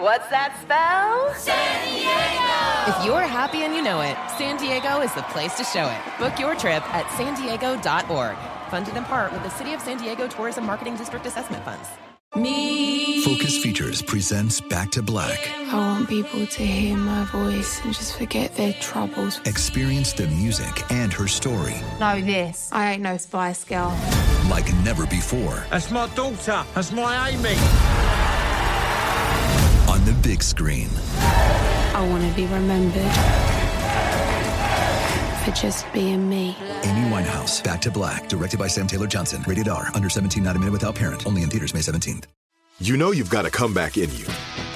What's that spell? San Diego! If you're happy and you know it, San Diego is the place to show it. Book your trip at san diego.org. Funded in part with the City of San Diego Tourism Marketing District Assessment Funds. Me. Focus Features presents Back to Black. I want people to hear my voice and just forget their troubles. Experience the music and her story Know this. I ain't no Spice Girl. like never before That's my daughter. That's my Amy. On the big screen. I want to be remembered for just being me. Amy Winehouse, Back to Black, directed by Sam Taylor Johnson. Rated R, under 17, not a minute without parent. Only in theaters May 17th. You know you've got a comeback in you.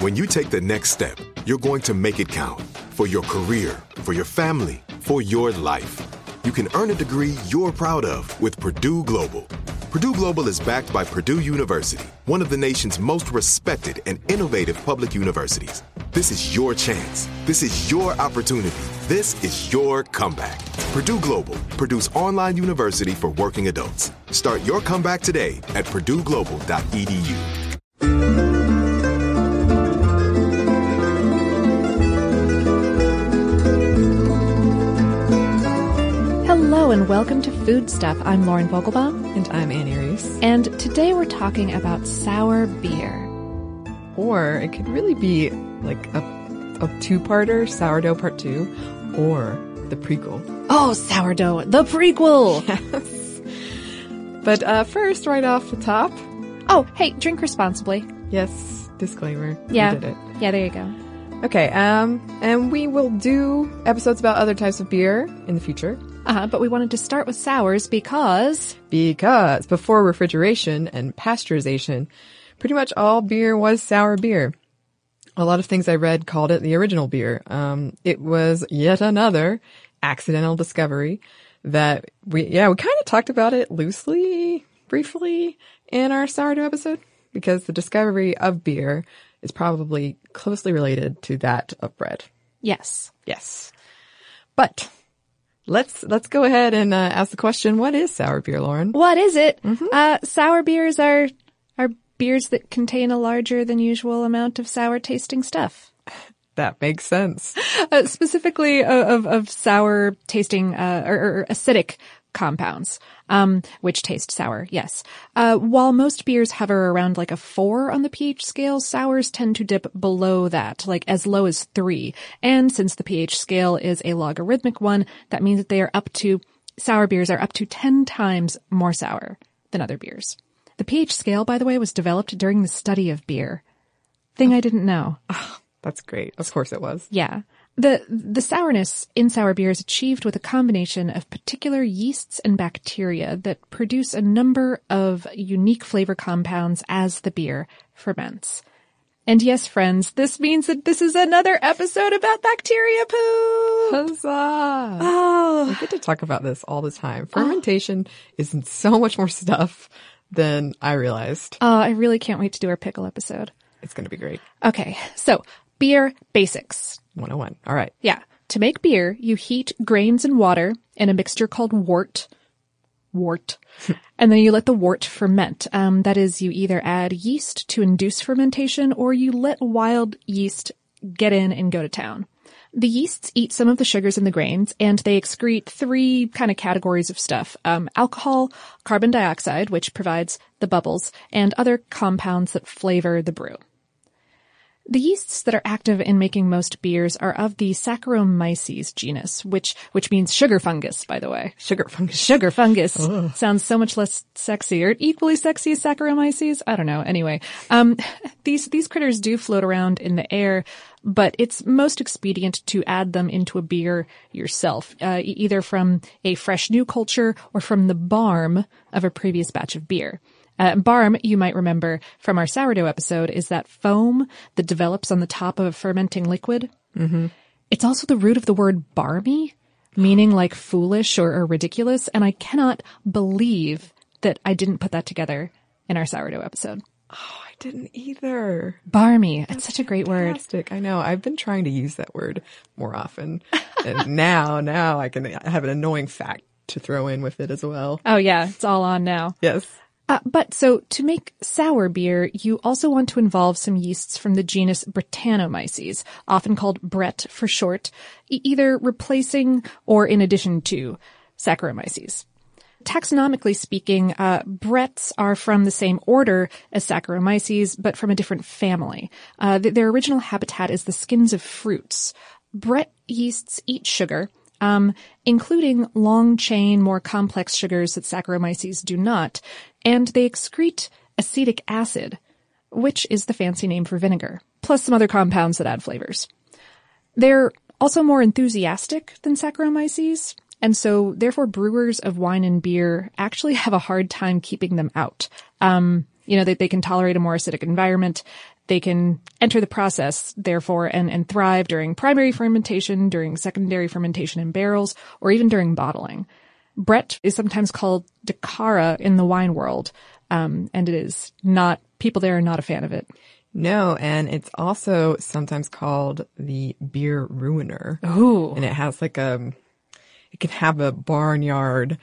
When you take the next step, you're going to make it count for your career, for your family, for your life. You can earn a degree you're proud of with Purdue Global. Purdue Global is backed by Purdue University, one of the nation's most respected and innovative public universities. This is your chance. This is your opportunity. This is your comeback. Purdue Global, Purdue's online university for working adults. Start your comeback today at purdueglobal.edu. Hello and welcome to Food Stuff. I'm Lauren Vogelbaum, And I'm Annie Reese. and today we're talking about sour beer. Or it could really be like a, a two-parter, Sourdough Part 2, or the prequel. Oh, sourdough, the prequel! Yes. But uh, first, right off the top, oh, hey, drink responsibly. yes, disclaimer. Yeah. did it. Yeah, there you go. Okay, um, and we will do episodes about other types of beer in the future. Uh, but we wanted to start with sours because Because before refrigeration and pasteurization, pretty much all beer was sour beer. A lot of things I read called it the original beer. Um, it was yet another accidental discovery that we, yeah, we kind of talked about it loosely, briefly in our sourdough episode because the discovery of beer is probably closely related to that of bread. yes, Yes. But let's, let's go ahead and uh, ask the question, what is sour beer, Lauren? what is it? Uh, sour beers are are beers that contain a larger than usual amount of sour tasting stuff. That makes sense. uh, specifically of, of, of sour tasting uh, or, or acidic compounds, um, which taste sour. Yes. Uh, while most beers hover around like a four on the pH scale, sours tend to dip below that, like as low as three. And since the pH scale is a logarithmic one, that means that they are up to sour beers are up to ten times more sour than other beers. The pH scale, by the way, was developed during the study of beer. Thing I didn't know. That's great. Of course it was. Yeah. The the sourness in sour beer is achieved with a combination of particular yeasts and bacteria that produce a number of unique flavor compounds as the beer ferments. And yes, friends, this means that this is another episode about bacteria poo. Huzzah! Oh, We get to talk about this all the time. Oh. Fermentation is so much more stuff than I realized. oh, I really can't wait to do our pickle episode. It's going to be great. Okay, so beer basics. 101. All right. Yeah. To make beer, you heat grains and water in a mixture called wort. Wort. and then you let the wort ferment. Um, that is, you either add yeast to induce fermentation or you let wild yeast get in and go to town. The yeasts eat some of the sugars in the grains and they excrete three kind of categories of stuff. Um, alcohol, carbon dioxide, which provides the bubbles, and other compounds that flavor the brew. The yeasts that are active in making most beers are of the Saccharomyces genus, which which means sugar fungus, by the way. Sugar fungus. Sugar fungus sounds so much less sexy, or equally sexy as Saccharomyces. I don't know. Anyway, um, these these critters do float around in the air, but it's most expedient to add them into a beer yourself, uh, either from a fresh new culture or from the barm of a previous batch of beer. Uh, barm, you might remember from our sourdough episode, is that foam that develops on the top of a fermenting liquid. Mm-hmm. It's also the root of the word barmy, meaning like foolish or, or ridiculous, and I cannot believe that I didn't put that together in our sourdough episode. Oh, I didn't either. Barmy, it's such a great word. Fantastic. I know. I've been trying to use that word more often. and now, now I can have an annoying fact to throw in with it as well. Oh yeah, it's all on now. Yes. Uh, but so to make sour beer, you also want to involve some yeasts from the genus Brettanomyces, often called Brett for short, e- either replacing or in addition to Saccharomyces. Taxonomically speaking, uh, Bretts are from the same order as Saccharomyces, but from a different family. Uh, th- their original habitat is the skins of fruits. Brett yeasts eat sugar, um, including long chain, more complex sugars that Saccharomyces do not, and they excrete acetic acid, which is the fancy name for vinegar, plus some other compounds that add flavors. They're also more enthusiastic than Saccharomyces, and so therefore brewers of wine and beer actually have a hard time keeping them out. Um, you know, they, they can tolerate a more acidic environment. They can enter the process, therefore, and, and thrive during primary fermentation, during secondary fermentation in barrels, or even during bottling. Brett is sometimes called Dekkera in the wine world, um, and it is not, people there are not a fan of it. No, and it's also sometimes called the beer ruiner. And it has like a, it can have a barnyard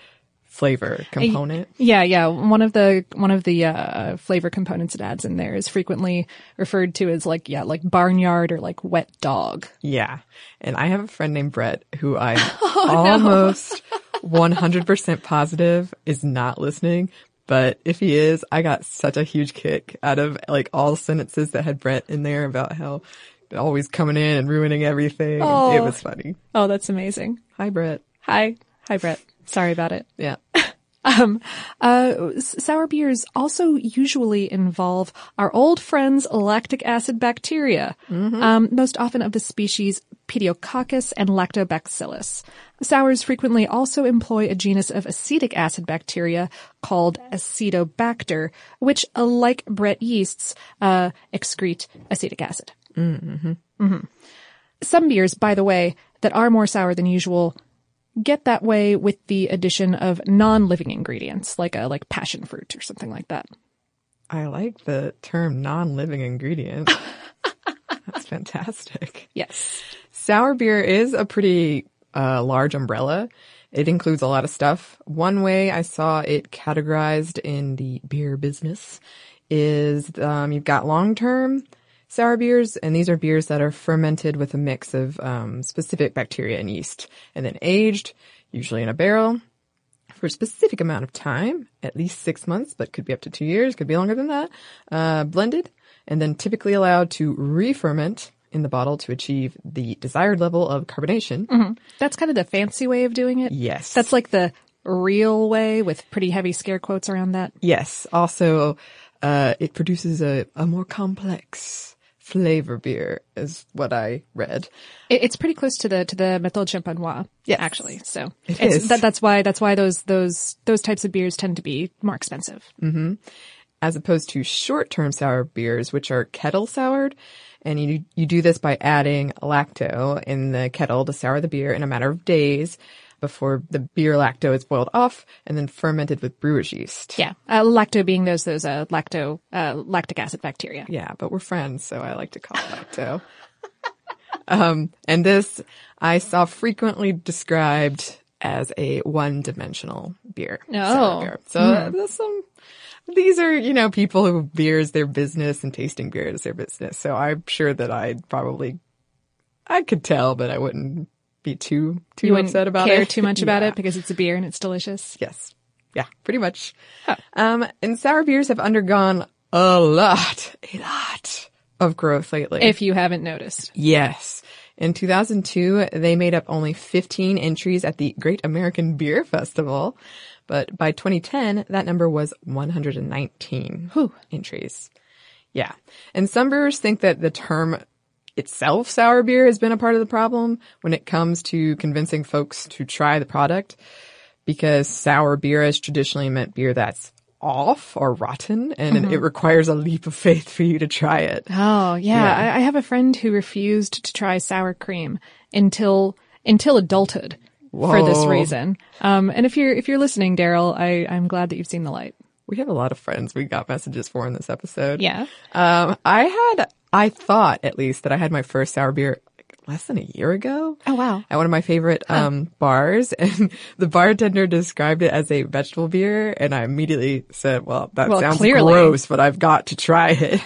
flavor component. Yeah, yeah. One of the one of the uh, flavor components it adds in there is frequently referred to as like yeah, like barnyard or like wet dog. Yeah. And I have a friend named Brett who I'm almost 100% positive is not listening. But if he is, I got such a huge kick out of like all sentences that had Brett in there about how always coming in and ruining everything. Oh. It was funny. Oh, that's amazing. Hi, Brett. Hi, hi, Brett. Sorry about it. Yeah. Um, uh, sour beers also usually involve our old friends lactic acid bacteria, um, most often of the species Pediococcus and Lactobacillus. Sours frequently also employ a genus of acetic acid bacteria called Acetobacter, which, like Brett yeasts, uh, excrete acetic acid. Mhm. Some beers, by the way, that are more sour than usual get that way with the addition of non-living ingredients, like a like passion fruit or something like that. I like the term non-living ingredient. That's fantastic. Yes. Sour beer is a pretty uh, large umbrella. It includes a lot of stuff. One way I saw it categorized in the beer business is um, you've got long-term sour beers, and these are beers that are fermented with a mix of um, specific bacteria and yeast, and then aged, usually in a barrel, for a specific amount of time, at least six months, but could be up to two years, could be longer than that, uh, blended, and then typically allowed to re-ferment in the bottle to achieve the desired level of carbonation. That's kind of the fancy way of doing it. Yes. That's like the real way with pretty heavy scare quotes around that. Yes. Also, uh, it produces a, a more complex flavor beer is what I read. It, it's pretty close to the to the méthode champenois. Yes. actually. So It it's, is. That, that's why that's why those those those types of beers tend to be more expensive. Mm-hmm. as opposed to short-term sour beers, which are kettle soured. And you, you do this by adding lacto in the kettle to sour the beer in a matter of days before the beer lacto is boiled off and then fermented with brewer's yeast. Yeah, uh, lacto being those those uh, lacto uh, lactic acid bacteria. Yeah, but we're friends, so I like to call it lacto. um, and this I saw frequently described as a one-dimensional beer. sour Oh. beer. So there's some, these are, you know, people who beer is their business and tasting beer is their business. So I'm sure that I'd probably, I could tell, but I wouldn't be too, too You upset about care it. too much about Yeah. it because it's a beer and it's delicious. Yes. Yeah, pretty much. Um, and sour beers have undergone a lot, a lot of growth lately. if you haven't noticed. Yes. In 2002, they made up only 15 entries at the Great American Beer Festival. But by 2010, that number was 119 entries. Yeah. And some brewers think that the term itself, sour beer, has been a part of the problem when it comes to convincing folks to try the product because sour beer has traditionally meant beer that's off or rotten and it requires a leap of faith for you to try it. Oh, yeah. Yeah. I, I have a friend who refused to try sour cream until until adulthood for this reason. Um, and if you're if you're listening, Daryl, I I'm glad that you've seen the light. We have a lot of friends we got messages for in this episode. Yeah. Um, I had, I thought at least that I had my first sour beer less than a year ago. Oh, wow. At one of my favorite, um, bars and the bartender described it as a vegetable beer. And I immediately said, well, that Well, sounds clearly. gross, but I've got to try it.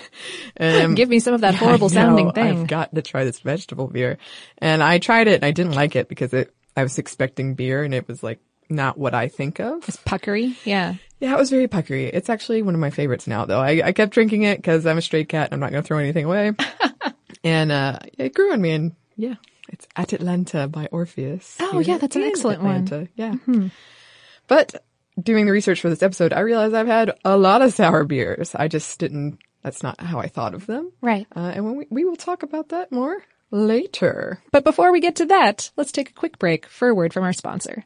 And Give me some of that Yeah, horrible I sounding know. thing. I've got to try this vegetable beer. And I tried it and I didn't like it because it, I was expecting beer and it was like not what I think of. It's puckery. Yeah. Yeah, it was very puckery. It's actually one of my favorites now, though. I, I kept drinking it because I'm a stray cat and I'm not going to throw anything away. and uh, it grew on me, and yeah, it's At Atalanta by Orpheus. Oh, yeah, that's an excellent one. Atalanta. Yeah. But doing the research for this episode, I realized I've had a lot of sour beers. I just didn't, that's not how I thought of them. Right. Uh, and when we, we will talk about that more later. But before we get to that, let's take a quick break for a word from our sponsor.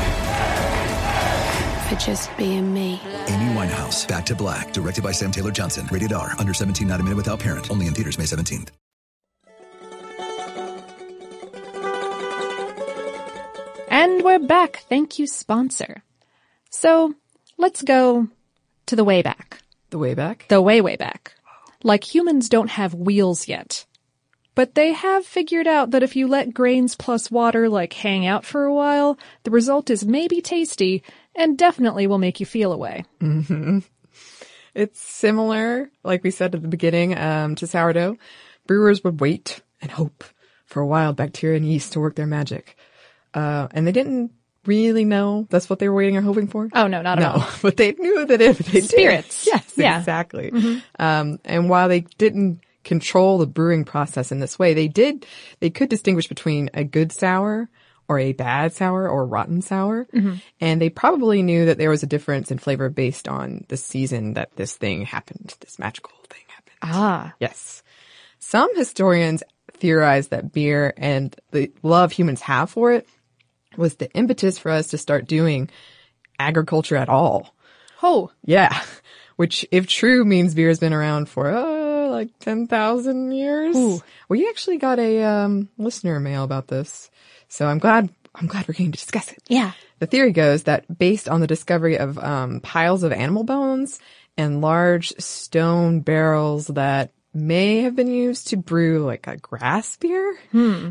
for just being me. Amy Winehouse, Back to Black, directed by Sam Taylor Johnson. Rated R, under 17, not a minute without parent. Only in theaters May 17th. And we're back. Thank you, sponsor. So let's go to the way back. The way back? The way, way back. Like humans don't have wheels yet. But they have figured out that if you let grains plus water like hang out for a while, the result is maybe tasty and definitely will make you feel a way. hmm It's similar, like we said at the beginning, um, to sourdough. Brewers would wait and hope for a wild bacteria and yeast to work their magic. Uh, and they didn't really know that's what they were waiting or hoping for. Oh no, not at no, all. but they knew that if they Spirits. did, yes, Yeah. exactly. Mhm. Um, and while they didn't control the brewing process in this way, they did, they could distinguish between a good sour or a bad sour or rotten sour. Mhm. And they probably knew that there was a difference in flavor based on the season that this thing happened, this magical thing happened. Ah. Yes. Some historians theorize that beer and the love humans have for it was the impetus for us to start doing agriculture at all. Oh. Yeah. which if true means beer has been around for, uh, like 10,000 years. We actually got a, um, listener mail about this. So I'm glad, I'm glad we're getting to discuss it. Yeah. The theory goes that based on the discovery of um, piles of animal bones and large stone barrels that may have been used to brew like a grass beer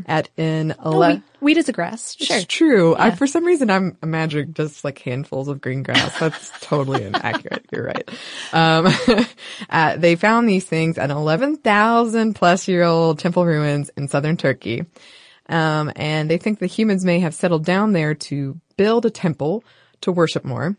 at an Oh, ele- wheat, wheat is a grass. Sure. It's true. I, for some reason, I'm imagining just like handfuls of green grass. That's totally inaccurate. You're right. Um, uh, they found these things at an 11,000 plus year old temple ruins in southern Turkey. Um, and they think the humans may have settled down there to build a temple to worship more.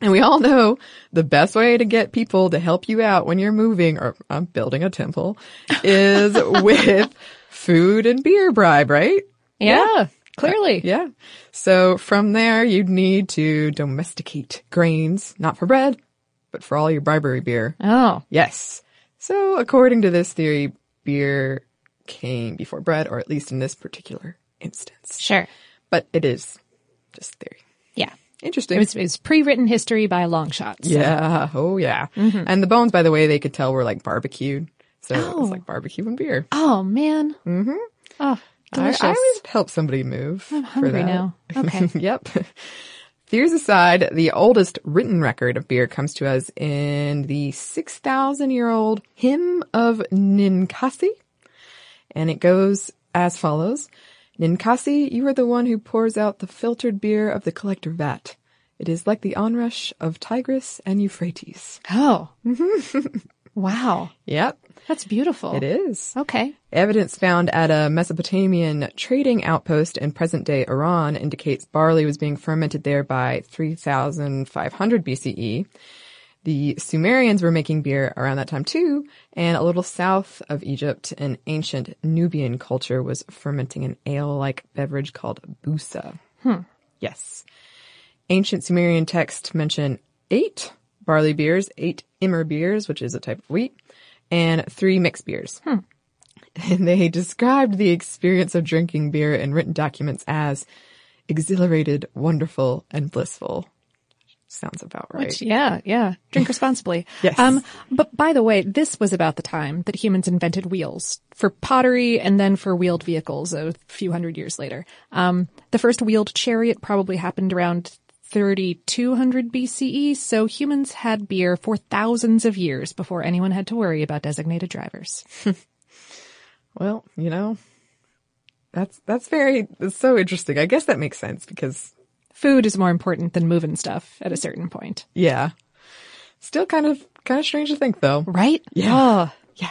And we all know the best way to get people to help you out when you're moving or uh, building a temple is with food and beer bribe, right? Yeah. Clearly. Yeah. So from there, you'd need to domesticate grains, not for bread, but for all your bribery beer. Oh. Yes. So according to this theory, beer came before bread, or at least in this particular instance. Sure. But it is just theory. Yeah. Interesting. It was, it was pre-written history by a long shot. so- Yeah. Oh, yeah. And the bones, by the way, they could tell were like barbecued. So it was Oh. like barbecue and beer. Oh man. Mm-hmm. Oh, delicious. I always help somebody move. I'm for hungry now. Okay. yep. Theories aside, the oldest written record of beer comes to us in the 6,000 year old Hymn of Ninkasi. And it goes as follows. Ninkasi, you are the one who pours out the filtered beer of the collector vat. It is like the onrush of Tigris and Euphrates. Oh. wow. Yep. That's beautiful. It is. Okay. Evidence found at a Mesopotamian trading outpost in present day Iran indicates barley was being fermented there by 3500 BCE. The Sumerians were making beer around that time too, and a little south of Egypt, an ancient Nubian culture was fermenting an ale-like beverage called busa. Hmm. Yes. Ancient Sumerian texts mention eight barley beers, eight emmer beers, which is a type of wheat, and three mixed beers. And they described the experience of drinking beer in written documents as exhilarated, wonderful, and blissful. Sounds about right. Which, yeah, yeah. Drink responsibly. Yes. Um, but by the way, this was about the time that humans invented wheels for pottery and then for wheeled vehicles a few hundred years later. Um, the first wheeled chariot probably happened around 3200 BCE, so humans had beer for thousands of years before anyone had to worry about designated drivers. Well, you know, that's, that's very, that's so interesting. I guess that makes sense because, Food is more important than moving stuff at a certain point. yeah. Still kind of, kind of strange to think though. Right? Yeah. Yeah.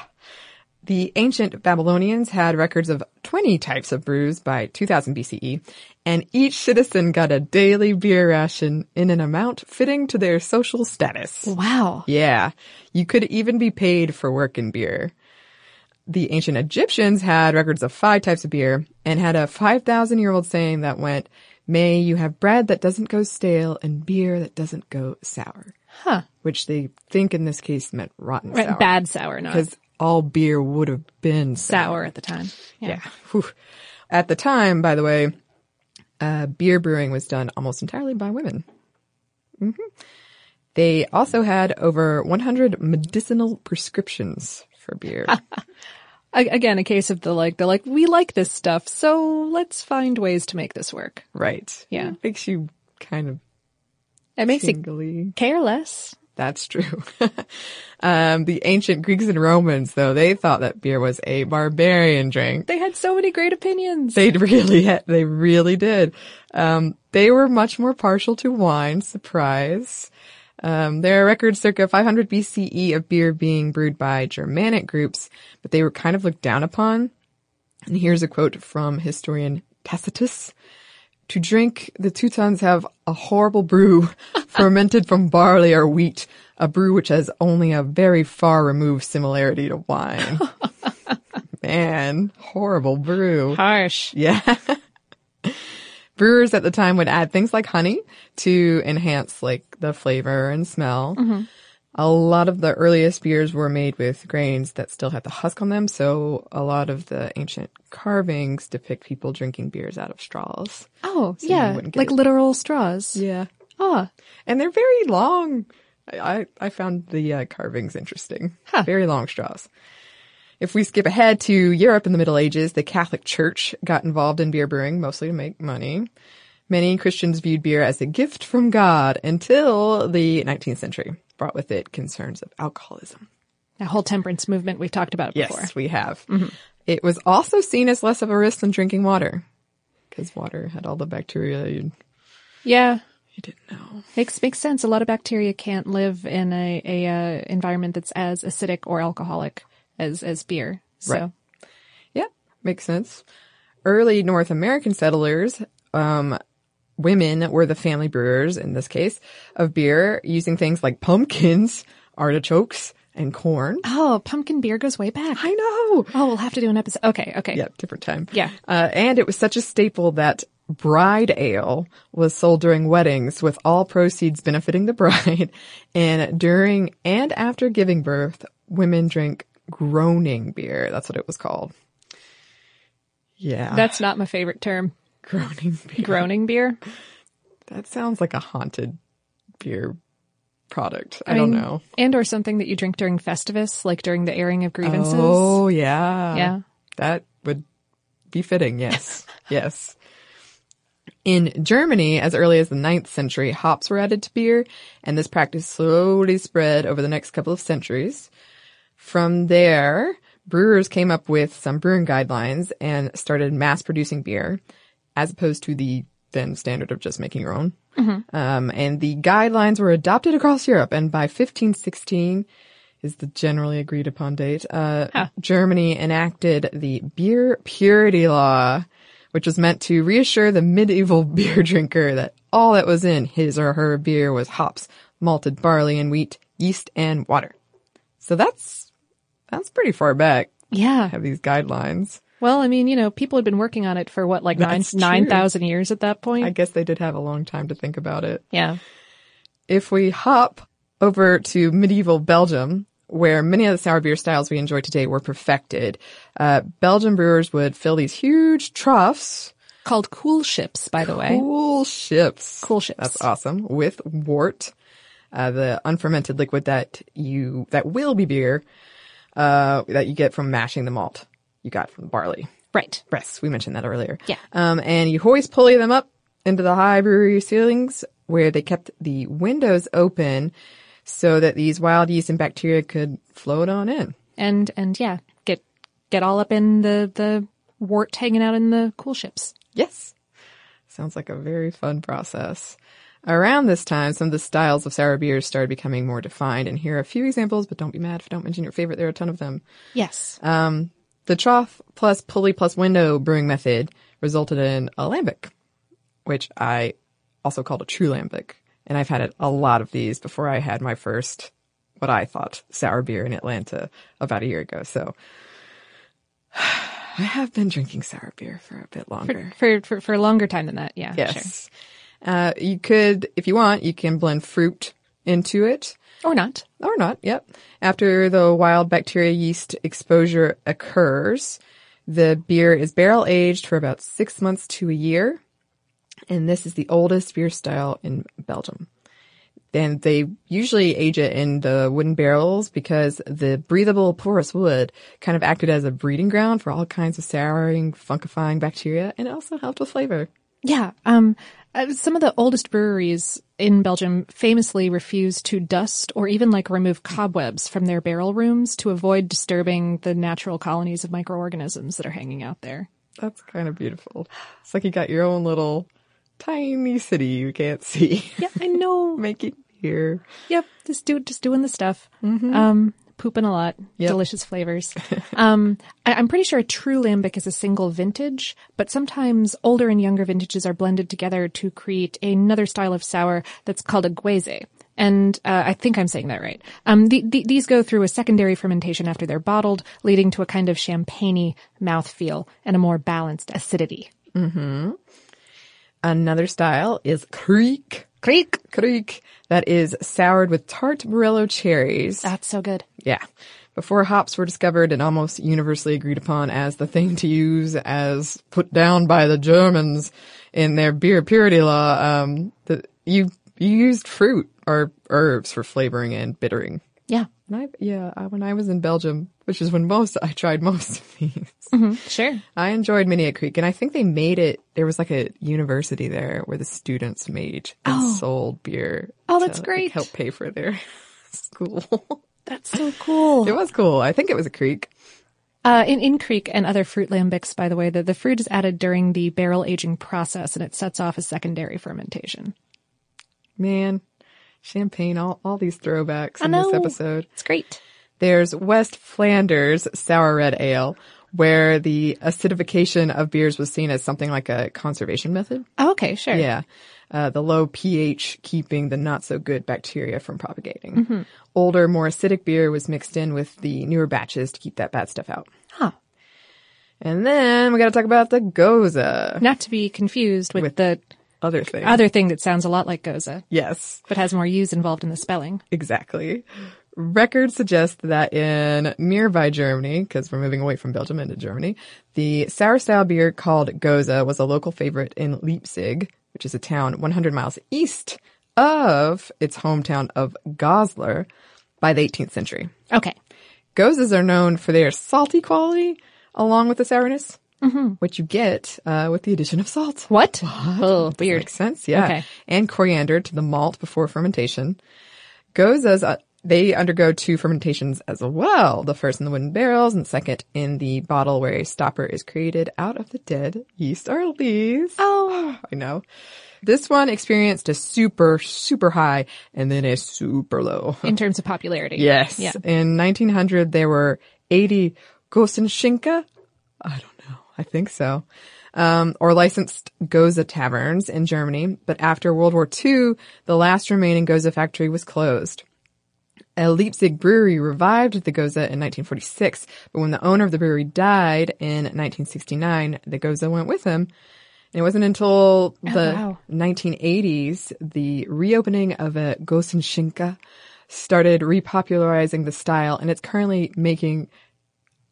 The ancient Babylonians had records of 20 types of brews by 2000 BCE, and each citizen got a daily beer ration in an amount fitting to their social status. Wow. Yeah. You could even be paid for work in beer. The ancient Egyptians had records of five types of beer and had a 5,000 year old saying that went, May you have bread that doesn't go stale and beer that doesn't go sour. Huh. Which they think in this case meant rotten Right, sour. bad sour, not Because all beer would have been sour. sour at the time. Yeah. Whew. At the time, by the way, uh, beer brewing was done almost entirely by women. hmm They also had over 100 medicinal prescriptions for beer. Again, a case of the like, they're like, we like this stuff, so let's find ways to make this work. right. Yeah. It makes you kind of It makes you tingly. care less. That's true. um, the ancient Greeks and Romans, though, they thought that beer was a barbarian drink. They had so many great opinions. They really had, they really did. Um, they were much more partial to wine, surprise. Um, there are records circa 500 BCE of beer being brewed by Germanic groups, but they were kind of looked down upon. And here's a quote from historian Tacitus. To drink, the Teutons have a horrible brew fermented from barley or wheat, a brew which has only a very far removed similarity to wine. Man, horrible brew. Harsh. Yeah. Brewers at the time would add things like honey to enhance like the flavor and smell. A lot of the earliest beers were made with grains that still had the husk on them, so a lot of the ancient carvings depict people drinking beers out of straws. Oh, So yeah. Like it. literal straws. Yeah. Ah, And they're very long. I, I found the uh, carvings interesting. Very long straws. If we skip ahead to Europe in the Middle Ages, the Catholic Church got involved in beer brewing, mostly to make money. Many Christians viewed beer as a gift from God until the 19th century brought with it concerns of alcoholism. The whole temperance movement, we've talked about it Yes, before. we have. Mhm. It was also seen as less of a risk than drinking water because water had all the bacteria. You'd, Yeah. You didn't know. Makes makes sense. A lot of bacteria can't live in a, a uh, environment that's as acidic or alcoholic as as beer. So Right. Yeah, makes sense. Early North American settlers, um, women were the family brewers in this case of beer using things like pumpkins, artichokes, and corn. Oh, pumpkin beer goes way back. I know. Oh, we'll have to do an episode. Okay, okay. Yeah, different time. Yeah. Uh, and it was such a staple that bride ale was sold during weddings with all proceeds benefiting the bride. And during and after giving birth, women drank groaning beer. That's what it was called. Yeah. That's not my favorite term. groaning beer. Groaning beer. That sounds like a haunted beer product. I, don't mean, know. And or something that you drink during Festivus, like during the airing of grievances. Oh, yeah. Yeah. That would be fitting. Yes. yes. In Germany, as early as the 9th century, hops were added to beer, and this practice slowly spread over the next couple of centuries. From there, brewers came up with some brewing guidelines and started mass producing beer, as opposed to the then standard of just making your own. Mhm. Um, and the guidelines were adopted across Europe, and by 1516 is the generally agreed upon date. Uh, Germany enacted the beer purity law, which was meant to reassure the medieval beer drinker that all that was in his or her beer was hops, malted barley and wheat, yeast and water. So that's that's pretty far back. Yeah. Have these guidelines. Well, I mean, you know, people had been working on it for what, like nine That's nine thousand years at that point. I guess they did have a long time to think about it. yeah. If we hop over to medieval Belgium, where many of the sour beer styles we enjoy today were perfected, uh, Belgian brewers would fill these huge troughs. Called cool ships, by the way. Cool ships. Cool ships. That's awesome. With wort, uh, the unfermented liquid that you, that will be beer, uh, that you get from mashing the malt you got from the barley. Right. Yes, we mentioned that earlier. Yeah. Um, and you hoist pulley them up into the high brewery ceilings where they kept the windows open so that these wild yeast and bacteria could float on in. And and yeah, get get all up in the the wort hanging out in the cool ships. Yes. Sounds like a very fun process. Around this time, some of the styles of sour beers started becoming more defined. And here are a few examples, but don't be mad if I don't mention your favorite. There are a ton of them. Yes. Um, the trough plus pulley plus window brewing method resulted in a lambic, which I also called a true lambic. And I've had a lot of these before I had my first, what I thought, sour beer in Atlanta about a year ago. So I have been drinking sour beer for a bit longer. For for for a longer time than that. Yeah. Sure. Uh, you could, if you want, you can blend fruit into it. Or not. Or not, yep. After the wild bacteria yeast exposure occurs, the beer is barrel aged for about six months to a year. And this is the oldest beer style in Belgium. And they usually age it in the wooden barrels because the breathable porous wood kind of acted as a breeding ground for all kinds of souring, funkifying bacteria and it also helped with flavor. Yeah. Um, uh, some of the oldest breweries in Belgium famously refuse to dust or even like remove cobwebs from their barrel rooms to avoid disturbing the natural colonies of microorganisms that are hanging out there. That's kind of beautiful. It's like you got your own little tiny city you can't see. Yeah, I know. Making here. Yep, just do just doing the stuff. Um, pooping a lot, Yep. delicious flavors. um, I, I'm pretty sure a true lambic is a single vintage, but sometimes older and younger vintages are blended together to create another style of sour that's called a gueuze. And uh, I think I'm saying that right. Um, the, the, these go through a secondary fermentation after they're bottled, leading to a kind of champagne mouthfeel and a more balanced acidity. Mm-hmm. Another style is Kriek. Kriek. Kriek. That is soured with tart morello cherries. That's so good. Yeah. Before hops were discovered and almost universally agreed upon as the thing to use as put down by the Germans in their beer purity law, um, the, you you used fruit or herbs for flavoring and bittering. Yeah. And I, yeah, I, when I was in Belgium, which is when most I tried most of these. Mm-hmm. Sure. I enjoyed Minia Creek, and I think they made it. There was like a university there where the students made and Oh. sold beer. Oh, that's to, like, great. help pay for their school. That's so cool. it was cool. I think it was a kriek. Uh, in, in Kriek and other fruit lambics, by the way, the, the fruit is added during the barrel aging process and it sets off a secondary fermentation. Man, champagne, all, all these throwbacks in this episode. It's great. There's West Flanders Sour Red Ale, where the acidification of beers was seen as something like a conservation method. Oh, okay, sure. Yeah. Uh, the low pH keeping the not so good bacteria from propagating. Mhm. Older, more acidic beer was mixed in with the newer batches to keep that bad stuff out. Huh. And then we got to talk about the Gose. Not to be confused with, the other thing. other thing that sounds a lot like Gose. Yes. But has more U's involved in the spelling. Exactly. Records suggest that in nearby Germany, because we're moving away from Belgium into Germany, the sour style beer called Gose was a local favorite in Leipzig, which is a town 100 miles east of its hometown of Goslar by the 18th century. Okay. Goses are known for their salty quality along with the sourness, Mm-hmm. which you get uh, with the addition of salt. What? Oh, weird. Makes sense, yeah. Okay. And coriander to the malt before fermentation. Goses, uh, they undergo two fermentations as well. The first in the wooden barrels and the second in the bottle where a stopper is created out of the dead yeast or lees. Oh. I know. This one experienced a super, super high and then a super low. In terms of popularity. Yes. Yeah. In 1900, there were 80 Gosenschenke. I don't know. I think so. Um, or licensed Gose taverns in Germany. But after World War II, the last remaining Gose factory was closed. A Leipzig brewery revived the Gose in 1946, but when the owner of the brewery died in 1969, the Gose went with him. And it wasn't until the wow. 1980s, the reopening of a Gosenschenke started repopularizing the style, and it's currently making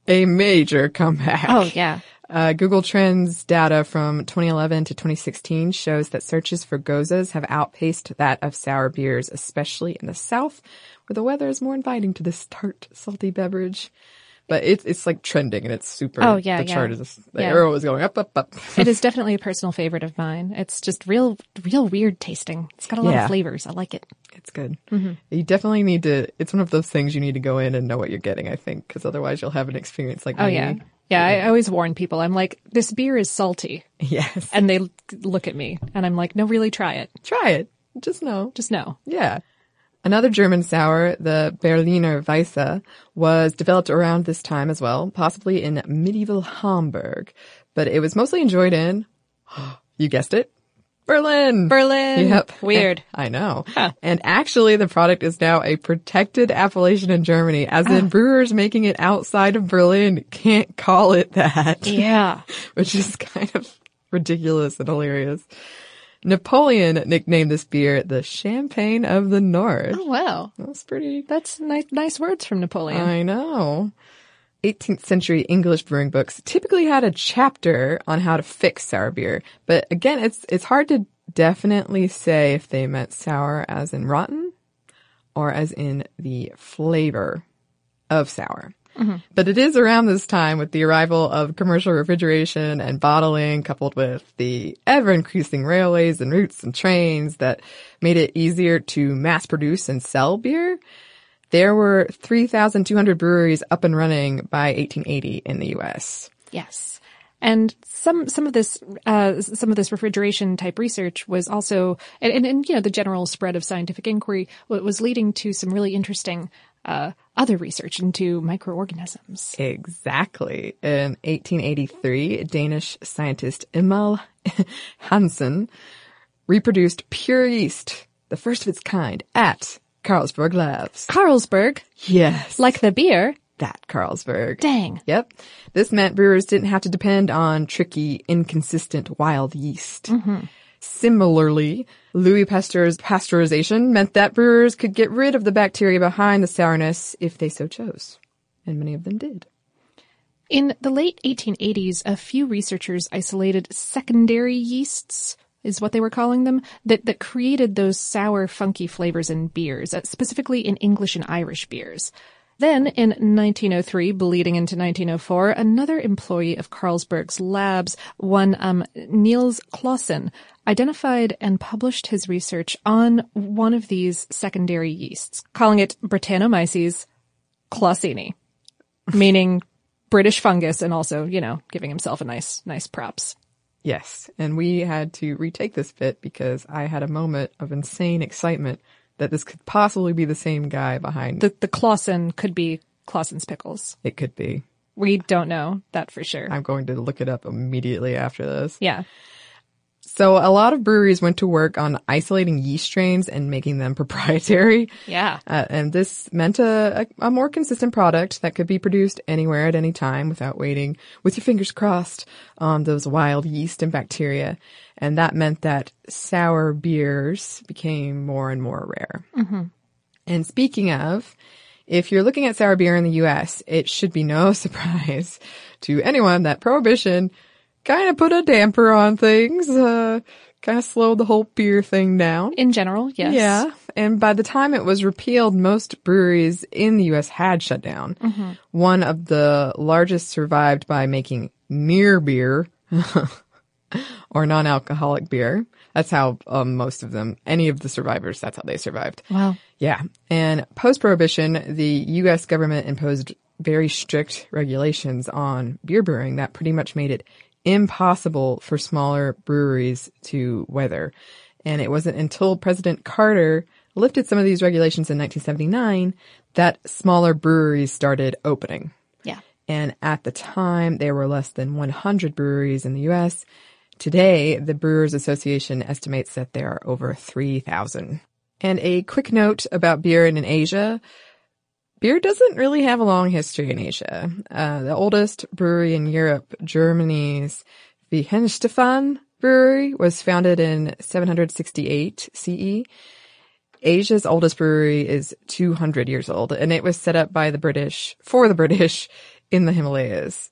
a major comeback. Oh, yeah. Uh, Google Trends data from 2011 to 2016 shows that searches for goses have outpaced that of sour beers, especially in the South, where the weather is more inviting to this tart, salty beverage. But it's it's like trending and it's super. Oh, yeah, the yeah. chart is just, the Yeah. arrow is going up, up, up. it is definitely a personal favorite of mine. It's just real, real weird tasting. It's got a lot Yeah. of flavors. I like it. It's good. Mhm. You definitely need to. It's one of those things you need to go in and know what you're getting. I think because otherwise you'll have an experience like Oh me. yeah. Yeah, I always warn people. I'm like, this beer is salty. Yes. And they look at me and I'm like, no, really try it. Try it. Just know. Just know. Yeah. Another German sour, the Berliner Weisse, was developed around this time as well, possibly in medieval Hamburg, but it was mostly enjoyed in, you guessed it, Berlin. Berlin. Yep. Weird. I know. And actually the product is now a protected appellation in Germany, as in ah. brewers making it outside of Berlin can't call it that. Yeah. Which is kind of ridiculous and hilarious. Napoleon nicknamed this beer the Champagne of the North. Oh wow. That's pretty. That's nice, nice words from Napoleon. I know. 18th century English brewing books typically had a chapter on how to fix sour beer, but again, it's it's hard to definitely say if they meant sour as in rotten or as in the flavor of sour. Mhm. But it is around this time with the arrival of commercial refrigeration and bottling coupled with the ever increasing railways and routes and trains that made it easier to mass produce and sell beer. There were 3,200 breweries up and running by 1880 in the US. Yes. And some, some of this, uh, some of this refrigeration type research was also, and, and, and, you know, the general spread of scientific inquiry was leading to some really interesting, uh, other research into microorganisms. Exactly. In 1883, Danish scientist Emil Hansen reproduced pure yeast, the first of its kind, at Carlsberg Labs. Carlsberg? Yes. Like the beer? That Carlsberg. Dang. Yep. This meant brewers didn't have to depend on tricky, inconsistent wild yeast. Mhm. Similarly, Louis Pasteur's pasteurization meant that brewers could get rid of the bacteria behind the sourness if they so chose. And many of them did. In the late 1880s, a few researchers isolated secondary yeasts is what they were calling them, that, that created those sour, funky flavors in beers, uh, specifically in English and Irish beers. Then, in 1903, bleeding into 1904, another employee of Carlsberg's labs, one um, Niels Claussen, identified and published his research on one of these secondary yeasts, calling it Brettanomyces claussenii, meaning British fungus, and also, you know, giving himself a nice, nice props. Yes, and we had to retake this bit because I had a moment of insane excitement that this could possibly be the same guy behind. The the Claussen could be Claussen's pickles. it could be. We don't know that for sure. I'm going to look it up immediately after this. yeah. So a lot of breweries went to work on isolating yeast strains and making them proprietary. Yeah. Uh, and this meant a, a, a more consistent product that could be produced anywhere at any time without waiting with your fingers crossed on those wild yeast and bacteria. And that meant that sour beers became more and more rare. Mm-hmm. And speaking of, if you're looking at sour beer in the US, it should be no surprise to anyone that prohibition kind of put a damper on things, uh, kind of slowed the whole beer thing down. In general, yes. Yeah. And by the time it was repealed, most breweries in the US had shut down. Mhm. One of the largest survived by making near beer or non-alcoholic beer. That's how um, most of them, any of the survivors, that's how they survived. Wow. Yeah. And post-prohibition, the U.S. government imposed very strict regulations on beer brewing that pretty much made it impossible for smaller breweries to weather. And it wasn't until President Carter lifted some of these regulations in 1979 that smaller breweries started opening. Yeah. And at the time, there were less than 100 breweries in the U.S. Today, the Brewers Association estimates that there are over 3,000. And a quick note about beer in Asia. Beer doesn't really have a long history in Asia. Uh, the oldest brewery in Europe, Germany's Weihenstephan brewery, was founded in 768 CE. Asia's oldest brewery is 200 years old, and it was set up by the British, for the British, in the Himalayas.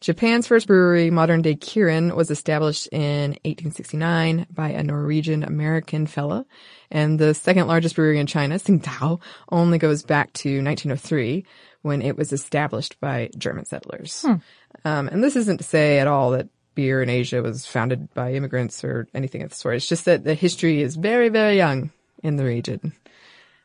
Japan's first brewery, modern day Kirin, was established in 1869 by a Norwegian American fella. And the second largest brewery in China, Tsingtao, only goes back to 1903 when it was established by German settlers. Hmm. Um, and this isn't to say at all that beer in Asia was founded by immigrants or anything of the sort. It's just that the history is very, very young in the region.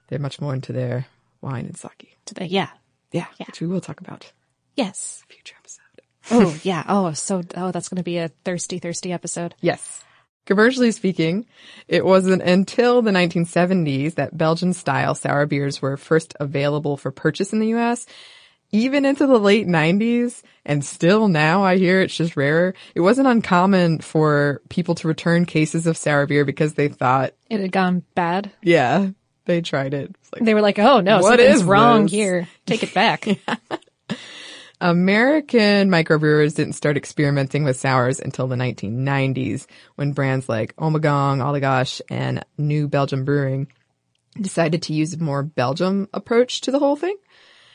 They're much more into their wine and sake. To the, yeah. Yeah, which we will talk about. Yes. Future episode. Oh, yeah. Oh, so, oh, that's going to be a thirsty, thirsty episode. Yes. Commercially speaking, it wasn't until the 1970s that Belgian style sour beers were first available for purchase in the US. Even into the late 90s, and still now I hear it's just rarer. It wasn't uncommon for people to return cases of sour beer because they thought, It had gone bad. yeah, they tried it. Like, They were like, oh no, What something's is wrong this? here. Take it back. American microbrewers didn't start experimenting with sours until the 1990s when brands like Ommegang, Allagash, and New Belgium Brewing decided to use a more Belgium approach to the whole thing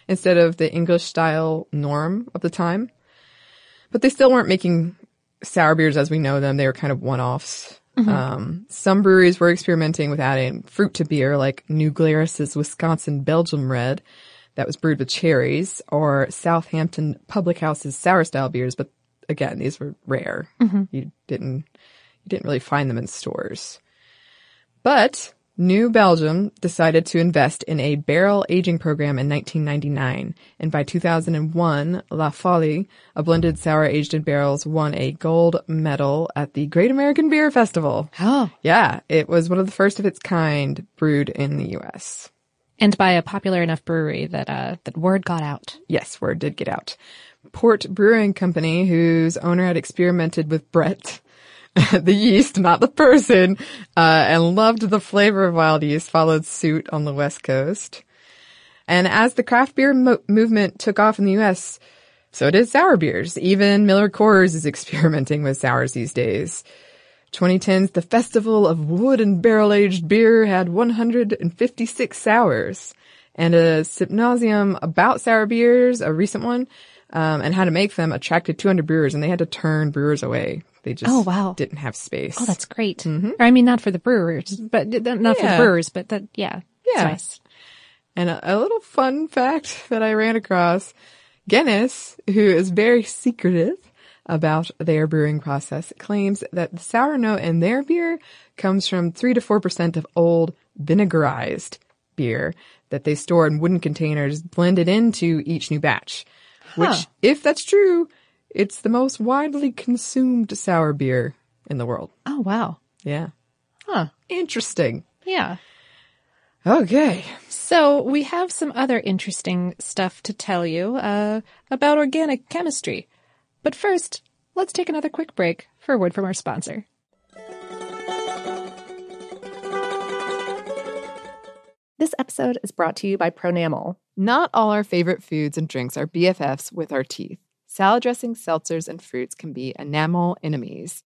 instead of the English style norm of the time. But they still weren't making sour beers as we know them. They were kind of one-offs. Mhm. Um, some breweries were experimenting with adding fruit to beer, like New Glarus's Wisconsin Belgium Red, that was brewed with cherries, or Southampton Public House's sour style beers. But again, these were rare. Mhm. You didn't, you didn't really find them in stores. But New Belgium decided to invest in a barrel aging program in 1999, and by 2001, La Folie, a blended sour aged in barrels, won a gold medal at the Great American Beer Festival. Oh. Yeah, it was one of the first of its kind brewed in the U.S. and by a popular enough brewery that, uh, that word got out. Yes, word did get out. Port Brewing Company, whose owner had experimented with Brett, the yeast, not the person, uh, and loved the flavor of wild yeast, followed suit on the West Coast. And as the craft beer mo- movement took off in the U.S., so did sour beers. Even Miller Coors is experimenting with sours these days. 2010's The Festival of Wood and Barrel Aged Beer had 156 sours. And a symposium about sour beers, a recent one, um, and how to make them attracted 200 brewers, and they had to turn brewers away. They just Oh, wow. didn't have space. Oh, that's great. Or, I mean, not for the brewers, but not for the Mm-hmm. Yeah. brewers, but that, yeah. Yeah. nice. And a, a little fun fact that I ran across Guinness, who is very secretive about their brewing process, claims that the sour note in their beer comes from 3 to 4% of old vinegarized beer that they store in wooden containers blended into each new batch. Which, if that's true, it's the most widely consumed sour beer in the world. Oh, wow. Yeah. Huh. Interesting. Yeah. Okay. So we have some other interesting stuff to tell you uh, about organic chemistry. But first, let's take another quick break for a word from our sponsor. This episode is brought to you by Pronamel. Not all our favorite foods and drinks are BFFs with our teeth. Salad dressings, seltzers, and fruits can be enamel enemies.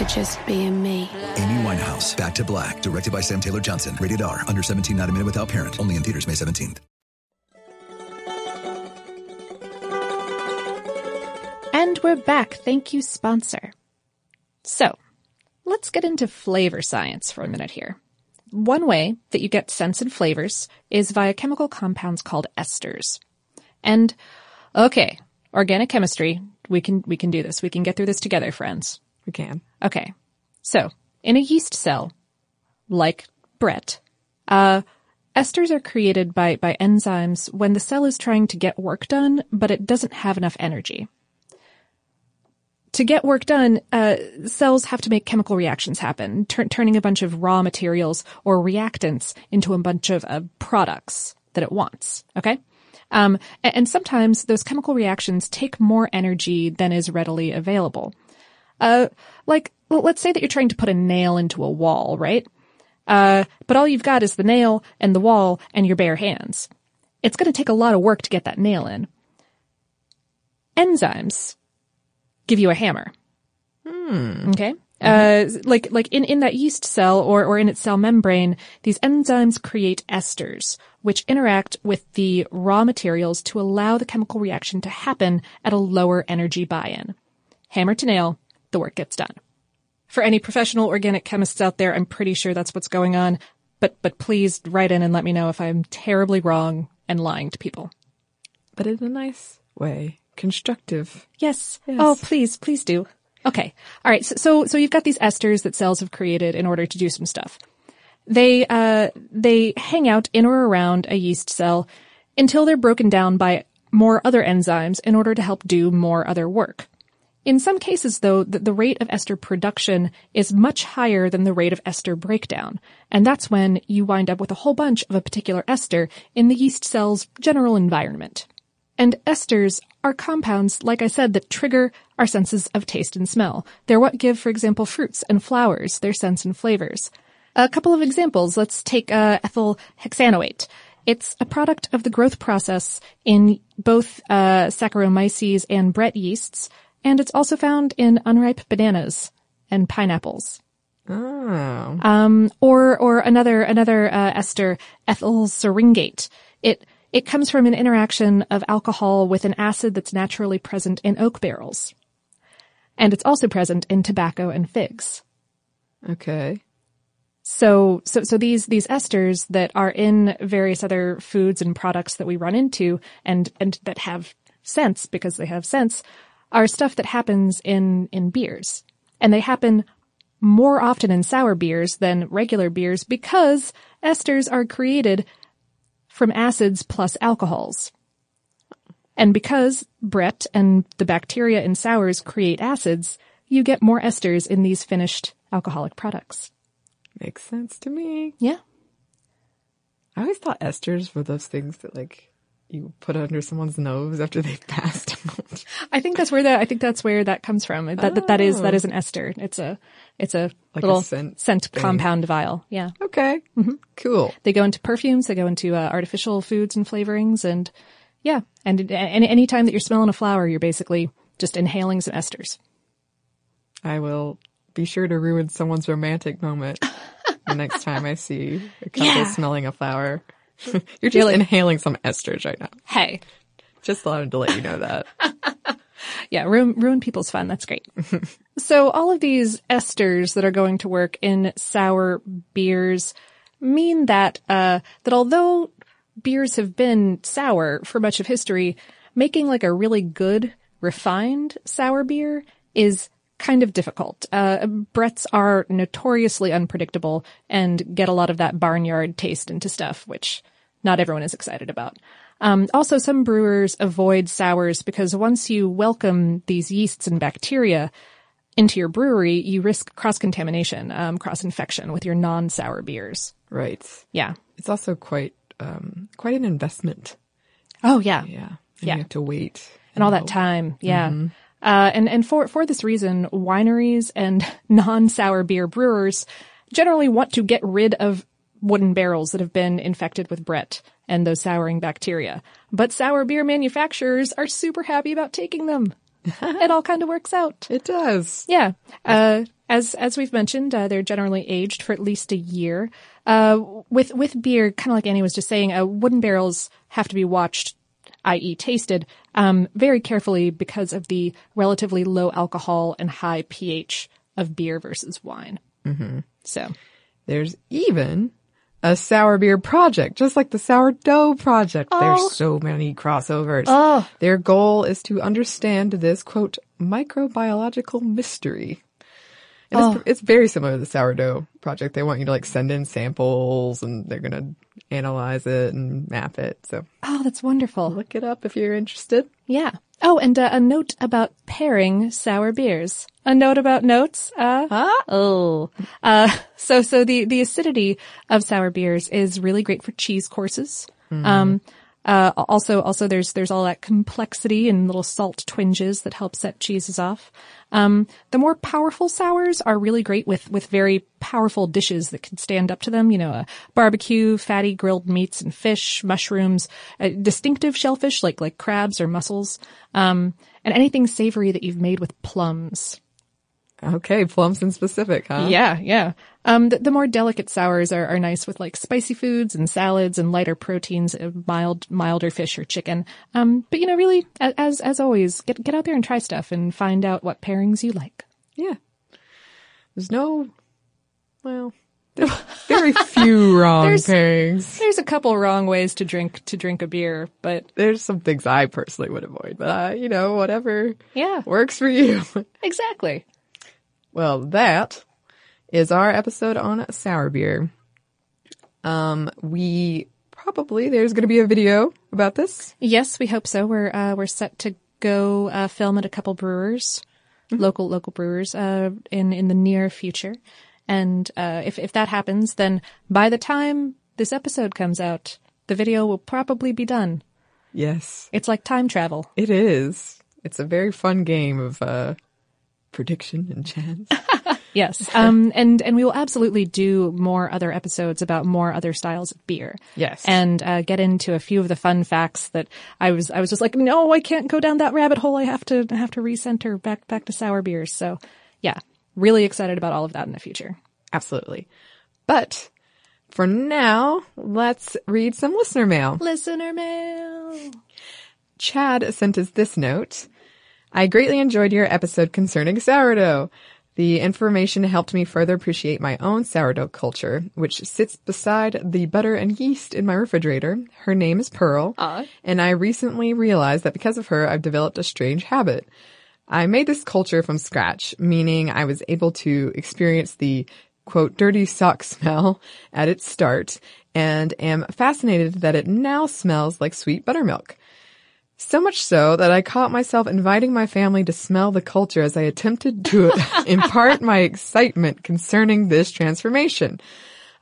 for just being me. Amy Winehouse, Back to Black, directed by Sam Taylor Johnson. Rated R, under 17, not a minute without parent. Only in theaters May 17th. And we're back. Thank you, sponsor. So, let's get into flavor science for a minute here. One way that you get scents and flavors is via chemical compounds called esters. And, okay, organic chemistry, we can, we can do this. We can get through this together, friends. We can. Okay. So, in a yeast cell, like Brett, uh, esters are created by, by enzymes when the cell is trying to get work done, but it doesn't have enough energy. To get work done, uh, cells have to make chemical reactions happen, tur- turning a bunch of raw materials or reactants into a bunch of uh, products that it wants. Okay? Um, and sometimes those chemical reactions take more energy than is readily available. Uh, like, l- let's say that you're trying to put a nail into a wall, right? Uh, but all you've got is the nail and the wall and your bare hands. It's going to take a lot of work to get that nail in. Enzymes give you a hammer. Okay. Uh, like, like in, in that yeast cell or, or in its cell membrane, these enzymes create esters, which interact with the raw materials to allow the chemical reaction to happen at a lower energy buy-in. Hammer to nail, the work gets done. For any professional organic chemists out there, I'm pretty sure that's what's going on, but, but please write in and let me know if I'm terribly wrong and lying to people. But in a nice way. Constructive. Yes. Yes. Oh, please, please do. Okay. All right. So, so, so you've got these esters that cells have created in order to do some stuff. They, uh, they hang out in or around a yeast cell until they're broken down by more other enzymes in order to help do more other work. In some cases, though, the, rate of ester production is much higher than the rate of ester breakdown, and that's when you wind up with a whole bunch of a particular ester in the yeast cell's general environment. And esters are compounds, like I said, that trigger our senses of taste and smell. They're what give, for example, fruits and flowers their scents and flavors. A couple of examples. Let's take uh, ethyl hexanoate. It's a product of the growth process in both uh, Saccharomyces and Brett yeasts, and it's also found in unripe bananas and pineapples. Oh. Um, or or another another uh, ester, ethyl syringate. It it comes from an interaction of alcohol with an acid that's naturally present in oak barrels, and it's also present in tobacco and figs. Okay. So, so, so these, these esters that are in various other foods and products that we run into and, and that have scents because they have scents are stuff that happens in, in beers. And they happen more often in sour beers than regular beers because esters are created from acids plus alcohols. And because Brett and the bacteria in sours create acids, you get more esters in these finished alcoholic products. Makes sense to me. Yeah. I always thought esters were those things that like you put under someone's nose after they've passed out. I think that's where that I think that's where that comes from. That that, that is that is an ester. It's a it's a Like a little scent scent compound vial. Yeah. Okay. hmm Cool. They go into perfumes. They go into uh, artificial foods and flavorings, and yeah. And any any time that you're smelling a flower, you're basically just inhaling some esters. I will be sure to ruin someone's romantic moment the next time I see a couple Yeah. smelling a flower. You're just inhaling some esters right now. Hey. Just wanted to let you know that. Yeah, ruin, ruin people's fun. That's great. so all of these esters that are going to work in sour beers mean that, uh, that although beers have been sour for much of history, making like a really good, refined sour beer is kind of difficult. Uh, Brett's are notoriously unpredictable and get a lot of that barnyard taste into stuff, which not everyone is excited about. Um, also, some brewers avoid sours because once you welcome these yeasts and bacteria into your brewery, you risk cross contamination, um, cross infection with your non sour beers. Right. Yeah. It's also quite um quite an investment. Oh yeah. Yeah. And Yeah. You have to wait. and all that time. Yeah. Mhm. Uh, and, and for, for this reason, wineries and non-sour beer brewers generally want to get rid of wooden barrels that have been infected with Brett and those souring bacteria. But sour beer manufacturers are super happy about taking them. it all kind of works out. It does. Yeah. Uh, as, as we've mentioned, uh, they're generally aged for at least a year. Uh, with, with beer, kind of like Annie was just saying, uh, wooden barrels have to be watched i.e. tasted, um, very carefully because of the relatively low alcohol and high pH of beer versus wine. Mm-hmm. So There's even a sour beer project, just like the sourdough project. Oh. There's so many crossovers. Oh. Their goal is to understand this quote microbiological mystery. And Oh. it's, it's very similar to the sourdough project. They want you to like send in samples and they're going to analyze it and map it. So Oh, that's wonderful. look it up if you're interested. Yeah. Oh, and uh, a note about pairing sour beers. A note about notes. Uh, oh. Uh, so, so the, the acidity of sour beers is really great for cheese courses. Mhm. Um, uh, also, also there's, there's all that complexity and little salt twinges that help set cheeses off. Um, the more powerful sours are really great with, with very powerful dishes that can stand up to them. You know, a barbecue, fatty grilled meats and fish, mushrooms, distinctive shellfish like, like crabs or mussels, um, and anything savory that you've made with plums. Okay. Plums and specific, huh? Yeah, yeah. Um, the, the more delicate sours are, are nice with like spicy foods and salads and lighter proteins, uh, mild, milder fish or chicken. Um, but you know, really, as, as always, get, get out there and try stuff and find out what pairings you like. Yeah. There's no, well, there's very few wrong There's- pairings. There's a couple wrong ways to drink, to drink a beer, but There's some things I personally would avoid, but uh, you know, whatever yeah, works for you. exactly. Well, that is our episode on sour beer. Um, we probably there's going to be a video about this. Yes, we hope so. We're, uh, we're set to go, uh, film at a couple brewers. local local brewers uh, in in the near future. And uh, if if that happens, then by the time this episode comes out, the video will probably be done. Yes. It's like time travel. It is. It's a very fun game of uh, prediction and chance. Yes. Um, and, and we will absolutely do more other episodes about more other styles of beer. Yes. And, uh, get into a few of the fun facts that I was, I was just like, no, I can't go down that rabbit hole. I have to, I have to recenter back, back to sour beers. So yeah, really excited about all of that in the future. Absolutely. But for now, let's read some listener mail. Listener mail. Chad sent us this note. I greatly enjoyed your episode concerning sourdough. The information helped me further appreciate my own sourdough culture, which sits beside the butter and yeast in my refrigerator. Her name is Pearl, and I recently realized that because of her, I've developed a strange habit. I made this culture from scratch, meaning I was able to experience the quote, dirty sock smell at its start and am fascinated that it now smells like sweet buttermilk. So much so that I caught myself inviting my family to smell the culture as I attempted to impart my excitement concerning this transformation.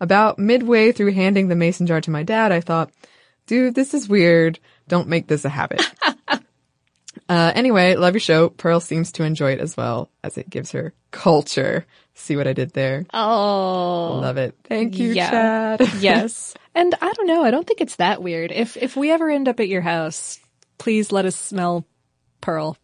About midway through handing the mason jar to my dad, I thought, dude, this is weird. Don't make this a habit. uh, anyway, love your show. Pearl seems to enjoy it as well as it gives her culture. See what I did there? Oh. Love it. Thank you, Yeah. Chad. yes. And I don't know. I don't think it's that weird. If, if we ever end up at your house, please let us smell Pearl.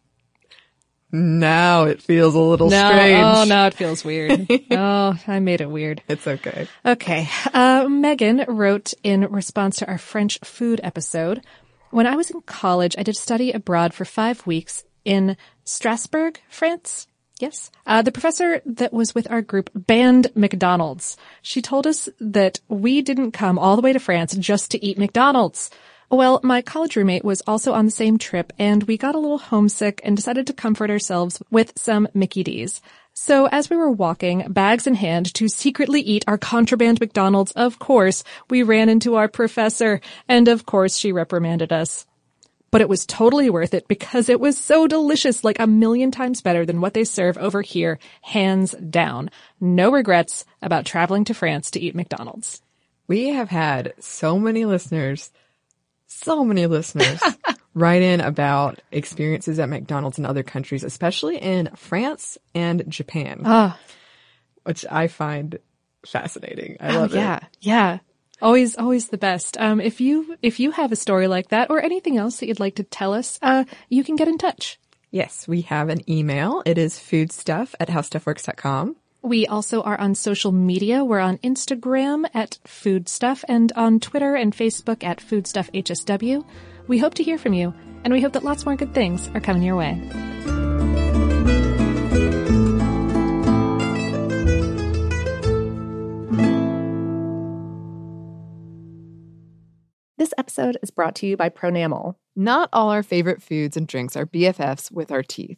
Now it feels a little no, strange. Oh, now it feels weird. oh, I made it weird. It's okay. Okay. Uh, Megan wrote in response to our French food episode. When I was in college, I did study abroad for five weeks in Strasbourg, France. Yes. Uh, the professor that was with our group banned McDonald's. She told us that we didn't come all the way to France just to eat McDonald's. Well, my college roommate was also on the same trip and we got a little homesick and decided to comfort ourselves with some Mickey D's. So as we were walking, bags in hand, to secretly eat our contraband McDonald's, of course, we ran into our professor and of course she reprimanded us. But it was totally worth it because it was so delicious, like a million times better than what they serve over here, hands down. No regrets about traveling to France to eat McDonald's. We have had so many listeners, so many listeners write in about experiences at McDonald's in other countries, especially in France and Japan, Ah. which I find fascinating. I Oh, love yeah, it. Yeah. Yeah. Always, always the best. Um, if you, if you have a story like that or anything else that you'd like to tell us, uh, you can get in touch. Yes, we have an email. It is foodstuff at howstuffworks.com. We also are on social media. We're on Instagram at Foodstuff and on Twitter and Facebook at FoodstuffHSW. We hope to hear from you, and we hope that lots more good things are coming your way. This episode is brought to you by Pronamel. Not all our favorite foods and drinks are BFFs with our teeth.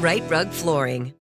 Rite Rug Flooring.